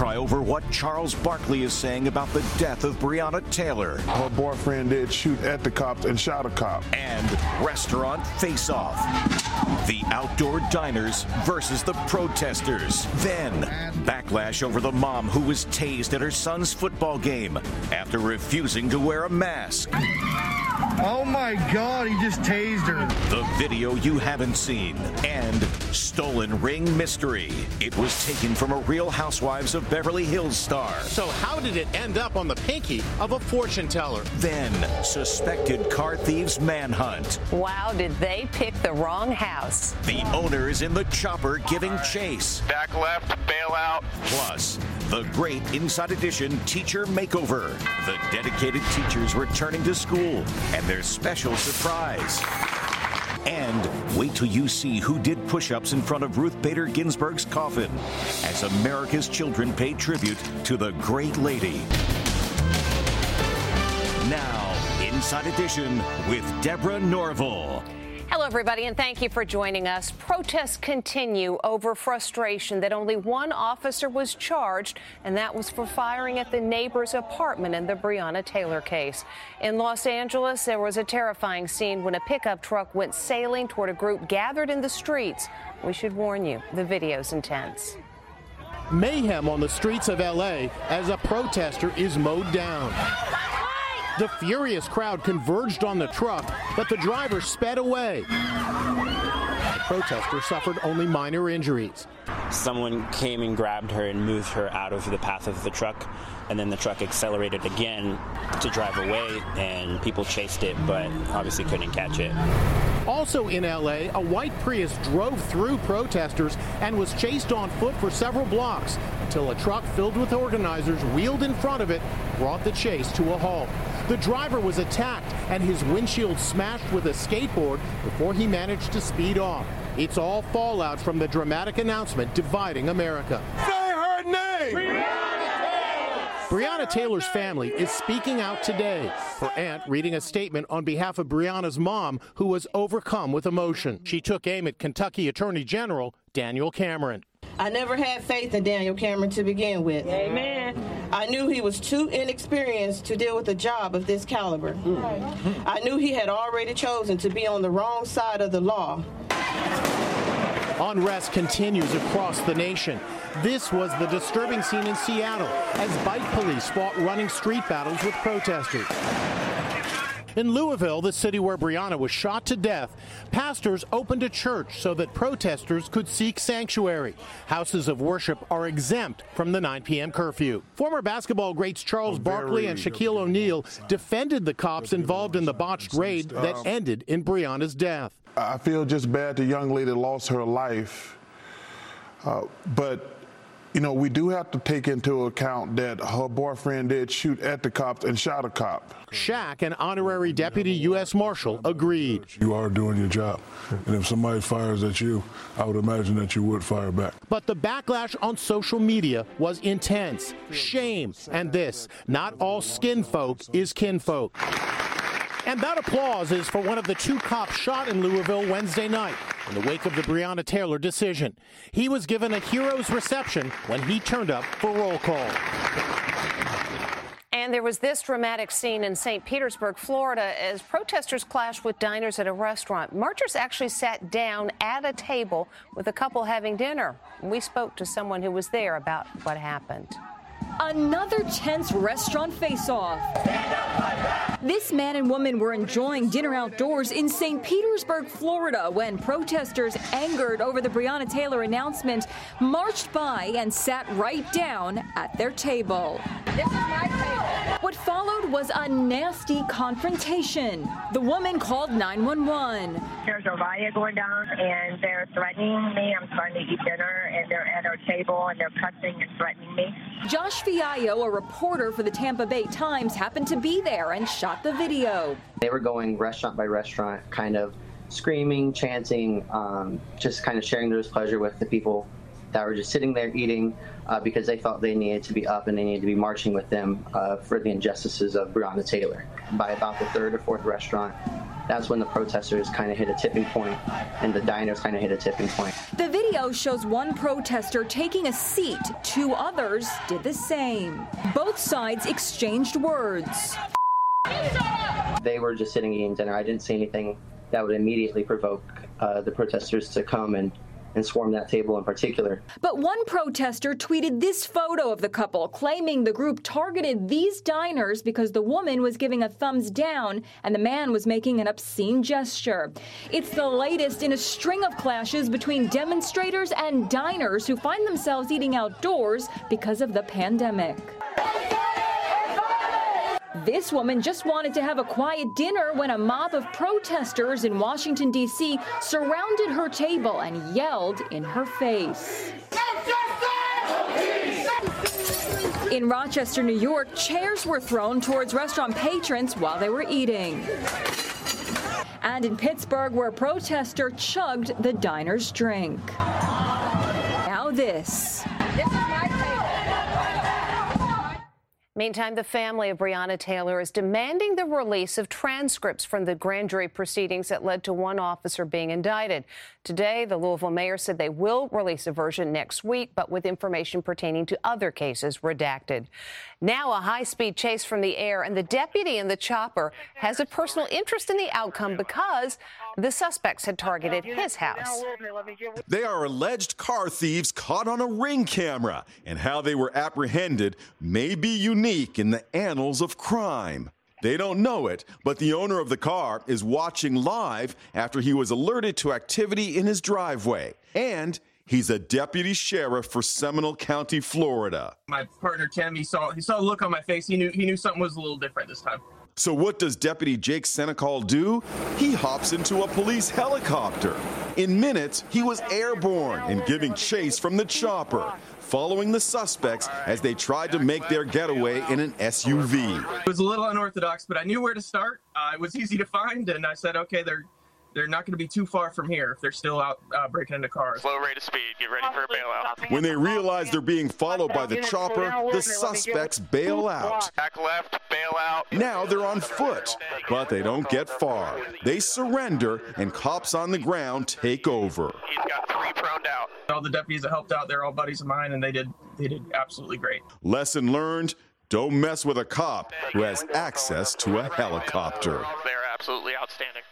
Outcry over what Charles Barkley is saying about the death of Breonna Taylor. Her boyfriend did shoot at the cops and shot a cop. And restaurant face-off. The outdoor diners versus the protesters. Then, backlash over the mom who was tased at her son's football game after refusing to wear a mask. Oh my God, he just tased her. The video you haven't seen. And stolen ring mystery. It was taken from a real Housewives of Beverly Hills star. So, how did it end up on the pinky of a fortune teller? Then, suspected car thieves manhunt. Wow, did they pick the wrong house? The owner is in the chopper giving chase. Back left, bail out. Plus, the great Inside Edition teacher makeover. The dedicated teachers returning to school and their special surprise. And wait till you see who did push ups in front of Ruth Bader Ginsburg's coffin as America's children pay tribute to the great lady. Now, Inside Edition with Deborah Norville. Hello, everybody, and thank you for joining us. Protests continue over frustration that only one officer was charged, and that was for firing at the neighbor's apartment in the Breonna Taylor case. In Los Angeles, there was a terrifying scene when a pickup truck went sailing toward a group gathered in the streets. We should warn you, the video's intense. Mayhem on the streets of L.A. as a protester is mowed down. The furious crowd converged on the truck, but the driver sped away. The protester suffered only minor injuries. Someone came and grabbed her and moved her out of the path of the truck, and then the truck accelerated again to drive away, and people chased it, but obviously couldn't catch it. Also in LA, a white Prius drove through protesters and was chased on foot for several blocks until a truck filled with organizers wheeled in front of it, brought the chase to a halt. The driver was attacked and his windshield smashed with a skateboard before he managed to speed off. It's all fallout from the dramatic announcement dividing America. Say her name! Breonna Taylor's family is speaking out today. Her aunt reading a statement on behalf of Breonna's mom, who was overcome with emotion. She took aim at Kentucky Attorney General Daniel Cameron. I never had faith in Daniel Cameron to begin with. Amen. I knew he was too inexperienced to deal with a job of this caliber. Mm. I knew he had already chosen to be on the wrong side of the law. Unrest continues across the nation. This was the disturbing scene in Seattle as bike police fought running street battles with protesters. In Louisville, the city where Breonna was shot to death, pastors opened a church so that protesters could seek sanctuary. Houses of worship are exempt from the 9 p.m. curfew. Former basketball greats Charles Barkley and Shaquille O'Neal defended the cops involved in the botched raid that ended in Breonna's death. I feel just bad the young lady lost her life. Uh, but, you know, we do have to take into account that her boyfriend did shoot at the cops and shot a cop. Shaq, an honorary deputy U.S. Marshal, agreed. You are doing your job. And if somebody fires at you, I would imagine that you would fire back. But the backlash on social media was intense. Shame. And this not all skin folk is kinfolk. And that applause is for one of the two cops shot in Louisville Wednesday night in the wake of the Breonna Taylor decision. He was given a hero's reception when he turned up for roll call. And there was this dramatic scene in St. Petersburg, Florida, as protesters clashed with diners at a restaurant. Marchers actually sat down at a table with a couple having dinner. We spoke to someone who was there about what happened. Another tense restaurant face-off. This man and woman were enjoying dinner outdoors in St. Petersburg, Florida, when protesters, angered over the Breonna Taylor announcement, marched by and sat right down at their table. This is my table. What followed was a nasty confrontation. The woman called 911. There's a riot going down, and they're threatening me. I'm trying to eat dinner, and they're at our table, and they're cussing and threatening me. Josh Fiallo, a reporter for the Tampa Bay Times, happened to be there and shot the video. They were going restaurant by restaurant, kind of screaming, chanting, um, just kind of sharing their displeasure with the people that were just sitting there eating uh, because they felt they needed to be up and they needed to be marching with them uh, for the injustices of Breonna Taylor. By about the third or fourth restaurant, that's when the protesters kind of hit a tipping point and the diners kind of hit a tipping point. The video shows one protester taking a seat. Two others did the same. Both sides exchanged words. They were just sitting eating dinner. I didn't see anything that would immediately provoke uh, the protesters to come and and swarm that table in particular. But one protester tweeted this photo of the couple, claiming the group targeted these diners because the woman was giving a thumbs down and the man was making an obscene gesture. It's the latest in a string of clashes between demonstrators and diners who find themselves eating outdoors because of the pandemic. This woman just wanted to have a quiet dinner when a mob of protesters in Washington, D.C. surrounded her table and yelled in her face. In Rochester, New York, chairs were thrown towards restaurant patrons while they were eating. And in Pittsburgh, where a protester chugged the diner's drink. Now, this. This Meantime, the family of Breonna Taylor is demanding the release of transcripts from the grand jury proceedings that led to one officer being indicted. Today, the Louisville mayor said they will release a version next week, but with information pertaining to other cases redacted. Now, a high speed chase from the air, and the deputy in the chopper has a personal interest in the outcome because the suspects had targeted his house. They are alleged car thieves caught on a ring camera, and how they were apprehended may be unique in the annals of crime. They don't know it, but the owner of the car is watching live after he was alerted to activity in his driveway. And he's a deputy sheriff for Seminole County, Florida. My partner Tim, he saw he saw a look on my face. He knew he knew something was a little different this time. So what does Deputy Jake Senecal do? He hops into a police helicopter. In minutes, he was airborne and giving chase from the chopper following the suspects as they tried to make their getaway in an SUV. It was a little unorthodox, but I knew where to start. Uh, it was easy to find, and I said, okay, they're they're not going to be too far from here if they're still out uh, breaking into cars. Slow rate of speed. Get ready for a bailout. When they realize they're being followed by the chopper, the suspects bail out. Back left, bail out. Now they're on foot, but they don't get far. They surrender, and cops on the ground take over. He's got three proned out. All the deputies that helped out, they're all buddies of mine, and they did they did absolutely great. Lesson learned: don't mess with a cop who has access to a helicopter. They're absolutely outstanding.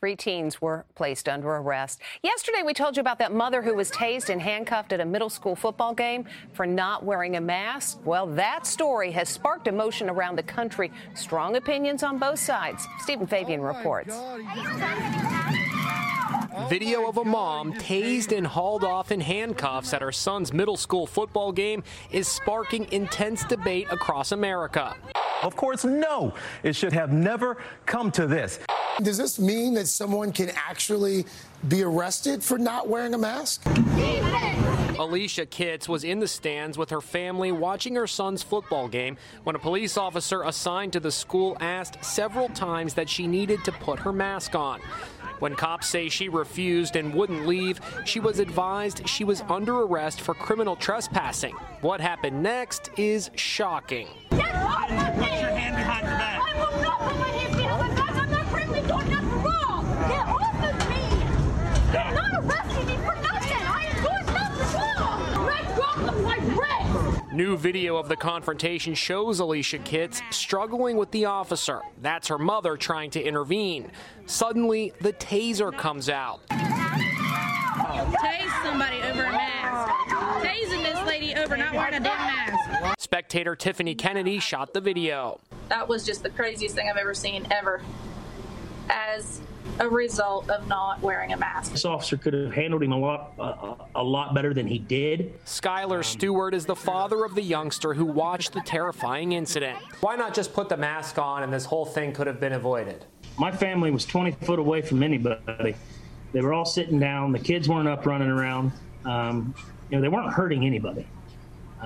Three teens were placed under arrest. Yesterday, we told you about that mother who was tased and handcuffed at a middle school football game for not wearing a mask. Well, that story has sparked emotion around the country. Strong opinions on both sides. Stephen Fabian reports. Video of a mom tased and hauled off in handcuffs at her son's middle school football game is sparking intense debate across America. Of course, no. It should have never come to this. Does this mean that someone can actually be arrested for not wearing a mask? Alicia Kitts was in the stands with her family watching her son's football game when a police officer assigned to the school asked several times that she needed to put her mask on. When cops say she refused and wouldn't leave, she was advised she was under arrest for criminal trespassing. What happened next is shocking. Put your hand behind your back. I will not put my hand behind my back. I'm not criminally doing nothing. Get off of me. You're not arresting me for nothing. I am doing nothing wrong. Red welcome like red. New video of the confrontation shows Alicia Kitts struggling with the officer. That's her mother trying to intervene. Suddenly, the taser comes out. Tase somebody over a mask. Tasing this lady over not wearing a damn mask. Spectator Tiffany Kennedy shot the video. That was just the craziest thing I've ever seen, ever. As a result of not wearing a mask. This officer could have handled him a lot, uh, a lot better than he did. Skylar Stewart is the father of the youngster who watched the terrifying incident. Why not just put the mask on and this whole thing could have been avoided? My family was 20 foot away from anybody. They were all sitting down. The kids weren't up running around. Um, you know, they weren't hurting anybody.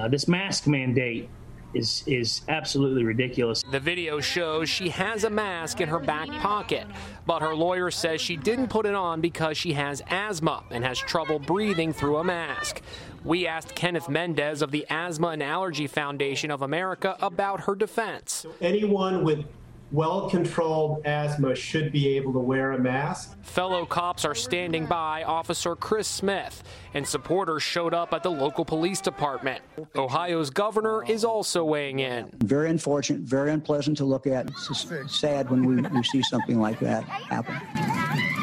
Uh, this mask mandate is is absolutely ridiculous. The video shows she has a mask in her back pocket, but her lawyer says she didn't put it on because she has asthma and has trouble breathing through a mask. We asked Kenneth Mendez of the Asthma and Allergy Foundation of America about her defense. Anyone with well controlled asthma should be able to wear a mask. Fellow cops are standing by Officer Chris Smith, and supporters showed up at the local police department. Ohio's governor is also weighing in. Very unfortunate, very unpleasant to look at. It's just sad when we, we see something like that happen.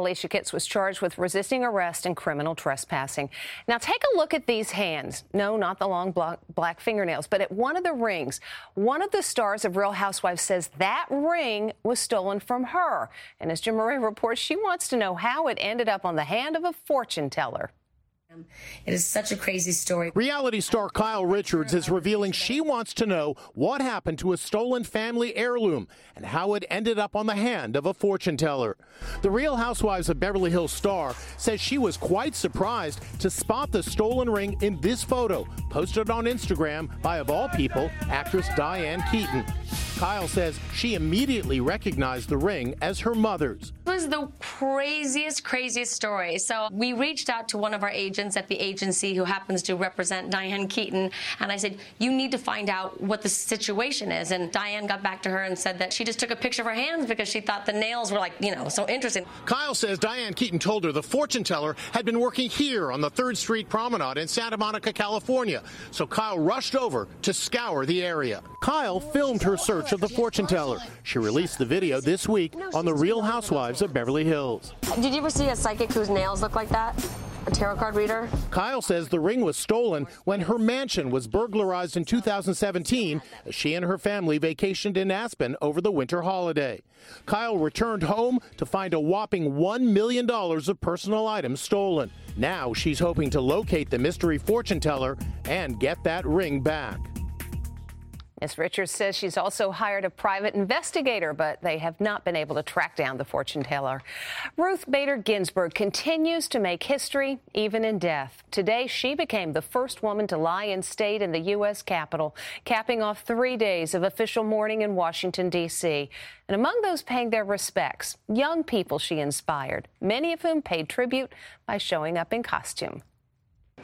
Alicia Kitts was charged with resisting arrest and criminal trespassing. Now, take a look at these hands. No, not the long black fingernails, but at one of the rings. One of the stars of Real Housewives says that ring was stolen from her. And as Jim Moret reports, she wants to know how it ended up on the hand of a fortune teller. It is such a crazy story. Reality star Kyle Richards is revealing she wants to know what happened to a stolen family heirloom and how it ended up on the hand of a fortune teller. The Real Housewives of Beverly Hills star says she was quite surprised to spot the stolen ring in this photo posted on Instagram by, of all people, actress Diane Keaton. Kyle says she immediately recognized the ring as her mother's. It was the craziest, craziest story. So we reached out to one of our agents at the agency who happens to represent Diane Keaton, and I said, You need to find out what the situation is. And Diane got back to her and said that she just took a picture of her hands because she thought the nails were like, you know, so interesting. Kyle says Diane Keaton told her the fortune teller had been working here on the 3rd Street Promenade in Santa Monica, California. So Kyle rushed over to scour the area. Kyle filmed her search of the fortune teller. She released the video this week on The Real Housewives of Beverly Hills. Did you ever see a psychic whose nails look like that? A tarot card reader? Kyle says the ring was stolen when her mansion was burglarized in 2017 as she and her family vacationed in Aspen over the winter holiday. Kyle returned home to find a whopping $1 million of personal items stolen. Now she's hoping to locate the mystery fortune teller and get that ring back. Ms. Richards says she's also hired a private investigator, but they have not been able to track down the fortune teller. Ruth Bader Ginsburg continues to make history, even in death. Today, she became the first woman to lie in state in the U.S. Capitol, capping off three days of official mourning in Washington, D.C. And among those paying their respects, young people she inspired, many of whom paid tribute by showing up in costume.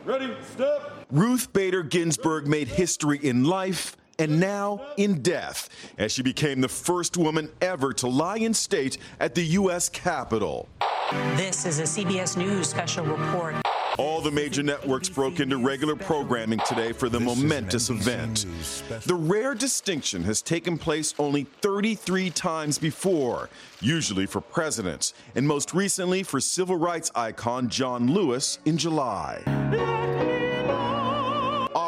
Ready, step. Ruth Bader Ginsburg made history in life and now in death, as she became the first woman ever to lie in state at the U.S. Capitol. This is a CBS News special report. All the major networks broke into regular programming today for the this momentous event. The rare distinction has taken place only 33 times before, usually for presidents, and most recently for civil rights icon John Lewis in July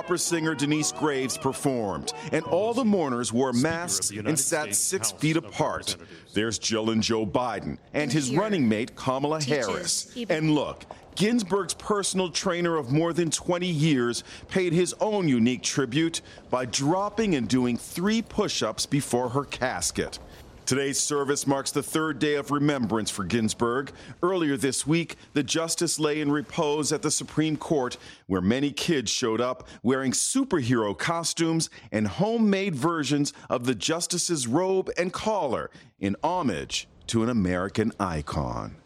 opera singer Denyce Graves performed, and all the mourners wore masks and sat six feet apart. There's Jill and Joe Biden and his running mate Kamala Harris. And look, Ginsburg's personal trainer of more than 20 years paid his own unique tribute by dropping and doing three push ups before her casket. Today's service marks the third day of remembrance for Ginsburg. Earlier this week, the justice lay in repose at the Supreme Court, where many kids showed up wearing superhero costumes and homemade versions of the justice's robe and collar in homage to an American icon.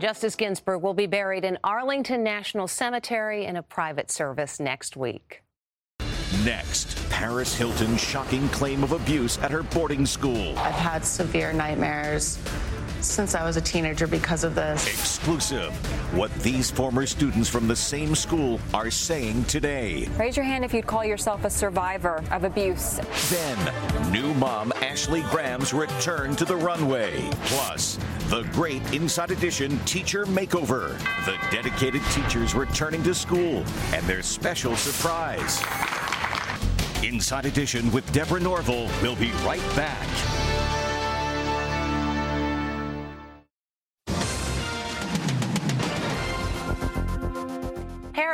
Justice Ginsburg will be buried in Arlington National Cemetery in a private service next week. Next, Paris Hilton's shocking claim of abuse at her boarding school. I've had severe nightmares since I was a teenager because of this. Exclusive. What these former students from the same school are saying today. Raise your hand if you'd call yourself a survivor of abuse. Then, new mom Ashley Graham's return to the runway. Plus, The Great Inside Edition Teacher Makeover. The dedicated teachers returning to school and their special surprise. Inside Edition with Deborah Norville will be right back.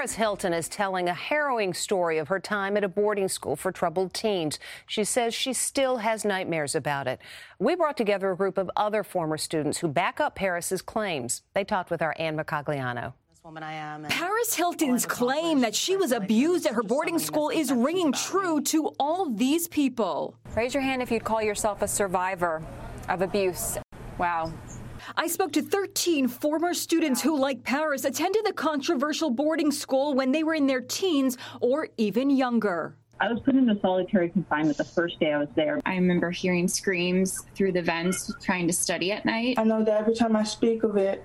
Paris Hilton is telling a harrowing story of her time at a boarding school for troubled teens. She says she still has nightmares about it. We brought together a group of other former students who back up Paris's claims. They talked with our Ann Mercogliano. Paris Hilton's claim that she was abused at her boarding school is ringing true to all these people. Raise your hand if you'd call yourself a survivor of abuse. Wow. I spoke to 13 former students who, like Paris, attended the controversial boarding school when they were in their teens or even younger. I was put into solitary confinement the first day I was there. I remember hearing screams through the vents trying to study at night. I know that every time I speak of it,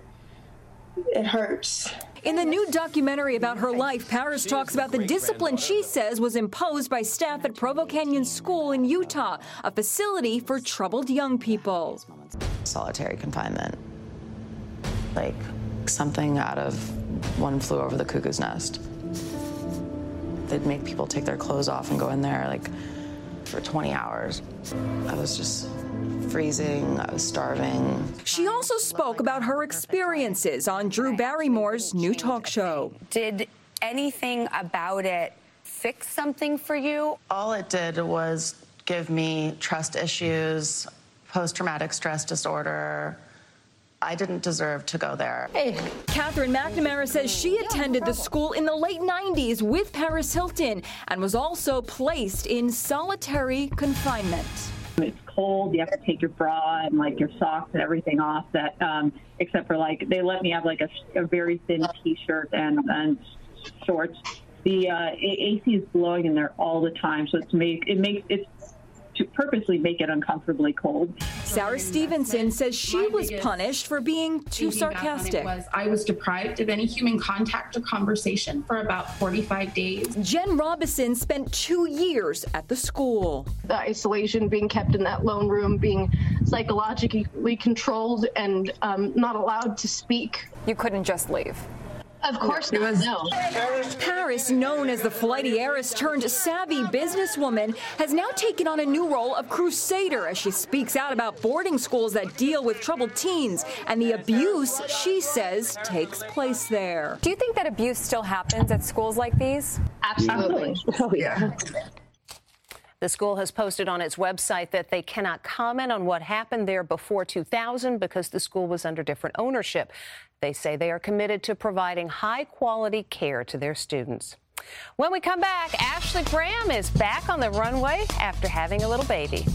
it hurts. In the new documentary about her life, Paris talks about the discipline she says was imposed by staff at Provo Canyon School in Utah, a facility for troubled young people. Solitary confinement. Like something out of one flew over the cuckoo's nest. They'd make people take their clothes off and go in there like for 20 hours. I was just freezing, I was starving. She also spoke about her experiences on Drew Barrymore's new talk show. Did anything about it fix something for you? All it did was give me trust issues, post traumatic stress disorder. I didn't deserve to go there. Hey. Catherine McNamara says she attended the school in the late 90s with Paris Hilton and was also placed in solitary confinement. It's cold. You have to take your bra and like your socks and everything off. That um, except for like they let me have like a, a very thin T-shirt and and shorts. The uh, AC is blowing in there all the time, so it's make it makes it's to purposely make it uncomfortably cold. Sarah Stevenson says she was punished for being too sarcastic. Was I was deprived of any human contact or conversation for about 45 days. Jen Robison spent two years at the school. The isolation, being kept in that lone room, being psychologically controlled, and um, not allowed to speak. You couldn't just leave. Of course not. No. Paris, known as the flighty heiress turned savvy businesswoman, has now taken on a new role of crusader as she speaks out about boarding schools that deal with troubled teens and the abuse she says takes place there. Do you think that abuse still happens at schools like these? Absolutely. Oh, yeah. The school has posted on its website that they cannot comment on what happened there before 2000 because the school was under different ownership. They say they are committed to providing high quality care to their students. When we come back, Ashley Graham is back on the runway after having a little baby.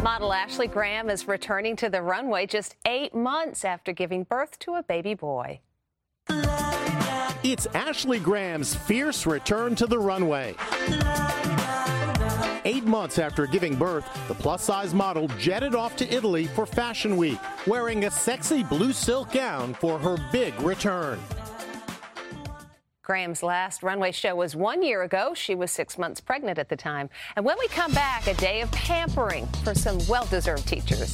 Model Ashley Graham is returning to the runway just eight months after giving birth to a baby boy. It's Ashley Graham's fierce return to the runway. Eight months after giving birth, the plus size model jetted off to Italy for Fashion Week, wearing a sexy blue silk gown for her big return. Graham's last runway show was one year ago. She was six months pregnant at the time. And when we come back, a day of pampering for some well deserved teachers.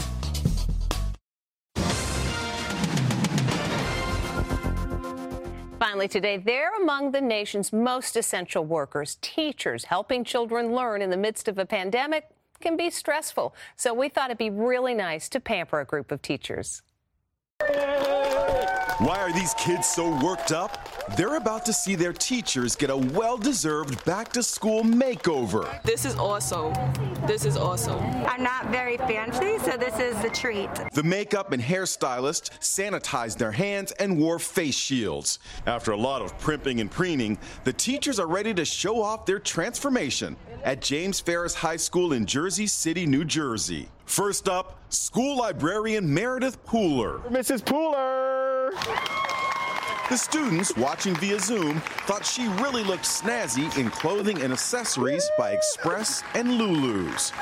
Finally, today, they're among the nation's most essential workers, teachers. Helping children learn in the midst of a pandemic can be stressful. So we thought it'd be really nice to pamper a group of teachers. Why are these kids so worked up? They're about to see their teachers get a well deserved back to school makeover. This is awesome. This is awesome. I'm not very fancy, so this is the treat. The makeup and hairstylist sanitized their hands and wore face shields. After a lot of primping and preening, the teachers are ready to show off their transformation at James Ferris High School in Jersey City, New Jersey. First up, school librarian Meredith Pooler. Mrs. Pooler! The students watching via Zoom thought she really looked snazzy in clothing and accessories by Express and Lulu's.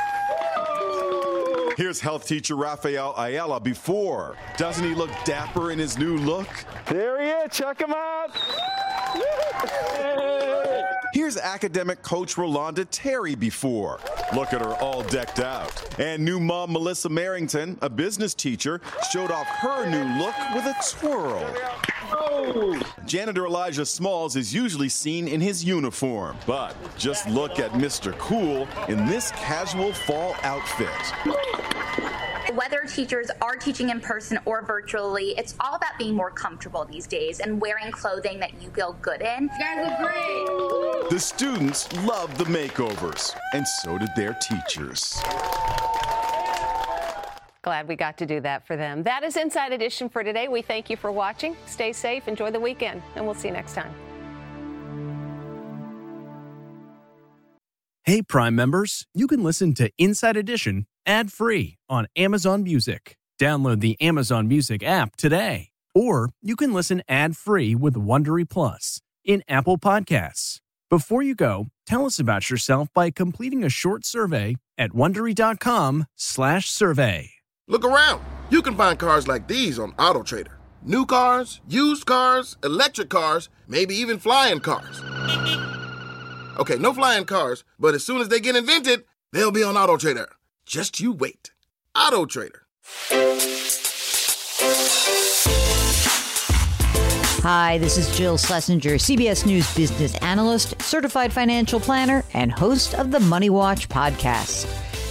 Here's health teacher Rafael Ayala before. Doesn't he look dapper in his new look? There he is. Check him out. Here's academic coach Rolanda Terry before. Look at her all decked out. And new mom Melissa Merrington, a business teacher, showed off her new look with a twirl. Janitor Elijah Smalls is usually seen in his uniform, but just look at Mr. Cool in this casual fall outfit. Whether teachers are teaching in person or virtually, it's all about being more comfortable these days and wearing clothing that you feel good in. You guys look great. The students loved the makeovers, and so did their teachers. Glad we got to do that for them. That is Inside Edition for today. We thank you for watching. Stay safe, enjoy the weekend, and we'll see you next time. Hey, Prime members, you can listen to Inside Edition ad free on Amazon Music. Download the Amazon Music app today. Or you can listen ad free with Wondery Plus in Apple Podcasts. Before you go, tell us about yourself by completing a short survey at wondery.com/slash survey. Look around. You can find cars like these on AutoTrader. New cars, used cars, electric cars, maybe even flying cars. Okay, no flying cars, but as soon as they get invented, they'll be on AutoTrader. Just you wait. AutoTrader. Hi, this is Jill Schlesinger, CBS News business analyst, certified financial planner, and host of the Money Watch podcast.